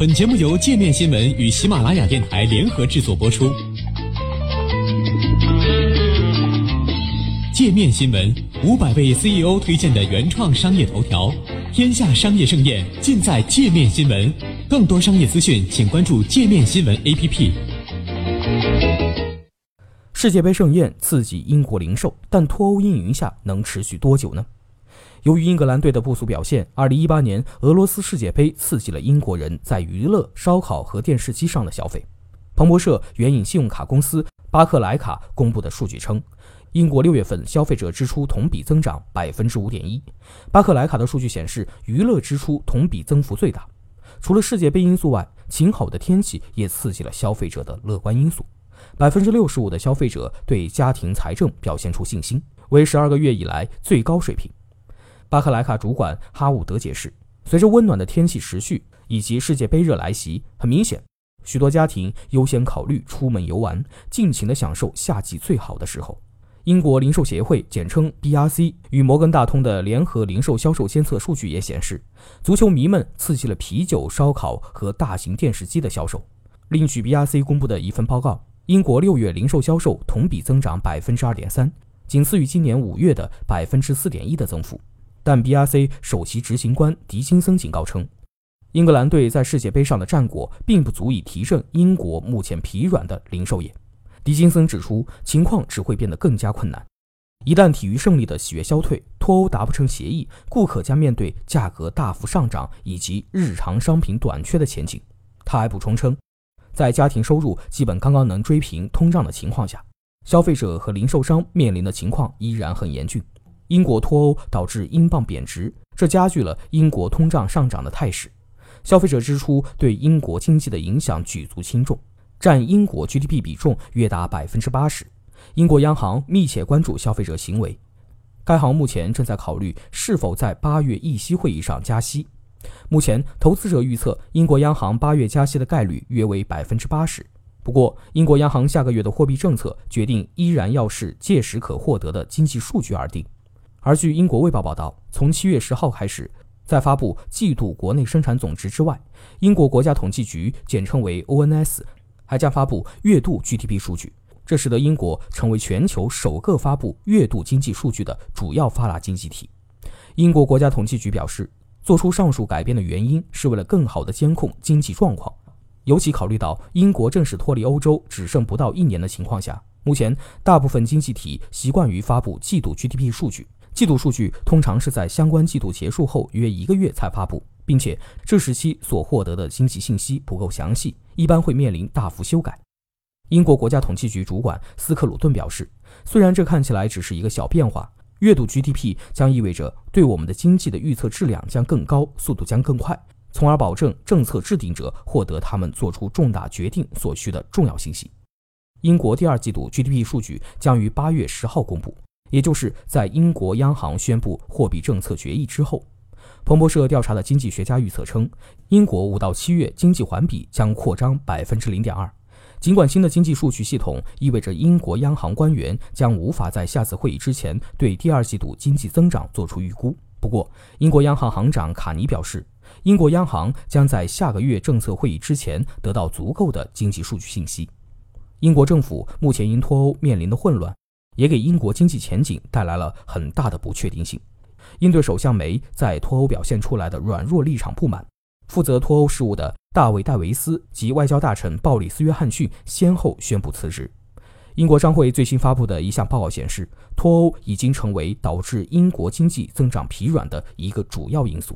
本节目由界面新闻与喜马拉雅电台联合制作播出。界面新闻五百位 CEO 推荐的原创商业头条，天下商业盛宴尽在界面新闻。更多商业资讯，请关注界面新闻 APP。世界杯盛宴刺激英国零售，但脱欧阴云下能持续多久呢？由于英格兰队的不俗表现，2018年俄罗斯世界杯刺激了英国人在娱乐、烧烤和电视机上的消费。彭博社援引信用卡公司巴克莱卡公布的数据称，英国六月份消费者支出同比增长百分之五点一。巴克莱卡的数据显示，娱乐支出同比增幅最大。除了世界杯因素外，晴好的天气也刺激了消费者的乐观因素。百分之六十五的消费者对家庭财政表现出信心，为十二个月以来最高水平。巴克莱卡主管哈伍德解释，随着温暖的天气持续以及世界杯热来袭，很明显，许多家庭优先考虑出门游玩，尽情地享受夏季最好的时候。英国零售协会（简称 BRC） 与摩根大通的联合零售销售监测数据也显示，足球迷们刺激了啤酒、烧烤和大型电视机的销售。另据 BRC 公布的一份报告，英国六月零售销售同比增长百分之二点三，仅次于今年五月的百分之四点一的增幅。但 BRC 首席执行官迪金森警告称，英格兰队在世界杯上的战果并不足以提振英国目前疲软的零售业。迪金森指出，情况只会变得更加困难。一旦体育胜利的喜悦消退，脱欧达不成协议，顾客将面对价格大幅上涨以及日常商品短缺的前景。他还补充称，在家庭收入基本刚刚能追平通胀的情况下，消费者和零售商面临的情况依然很严峻。英国脱欧导致英镑贬值，这加剧了英国通胀上涨的态势。消费者支出对英国经济的影响举足轻重，占英国 GDP 比重约达百分之八十。英国央行密切关注消费者行为，该行目前正在考虑是否在八月议息会议上加息。目前，投资者预测英国央行八月加息的概率约为百分之八十。不过，英国央行下个月的货币政策决定依然要视届时可获得的经济数据而定。而据英国卫报报道，从七月十号开始，在发布季度国内生产总值之外，英国国家统计局（简称为 ONS） 还将发布月度 GDP 数据，这使得英国成为全球首个发布月度经济数据的主要发达经济体。英国国家统计局表示，做出上述改变的原因是为了更好地监控经济状况，尤其考虑到英国正式脱离欧洲只剩不到一年的情况下，目前大部分经济体习惯于发布季度 GDP 数据。季度数据通常是在相关季度结束后约一个月才发布，并且这时期所获得的经济信息不够详细，一般会面临大幅修改。英国国家统计局主管斯克鲁顿表示，虽然这看起来只是一个小变化，月度 GDP 将意味着对我们的经济的预测质量将更高，速度将更快，从而保证政策制定者获得他们做出重大决定所需的重要信息。英国第二季度 GDP 数据将于八月十号公布。也就是在英国央行宣布货币政策决议之后，彭博社调查的经济学家预测称，英国五到七月经济环比将扩张百分之零点二。尽管新的经济数据系统意味着英国央行官员将无法在下次会议之前对第二季度经济增长做出预估，不过，英国央行行长卡尼表示，英国央行将在下个月政策会议之前得到足够的经济数据信息。英国政府目前因脱欧面临的混乱。也给英国经济前景带来了很大的不确定性。应对首相梅在脱欧表现出来的软弱立场不满，负责脱欧事务的大卫·戴维斯及外交大臣鲍里斯·约翰逊先后宣布辞职。英国商会最新发布的一项报告显示，脱欧已经成为导致英国经济增长疲软的一个主要因素。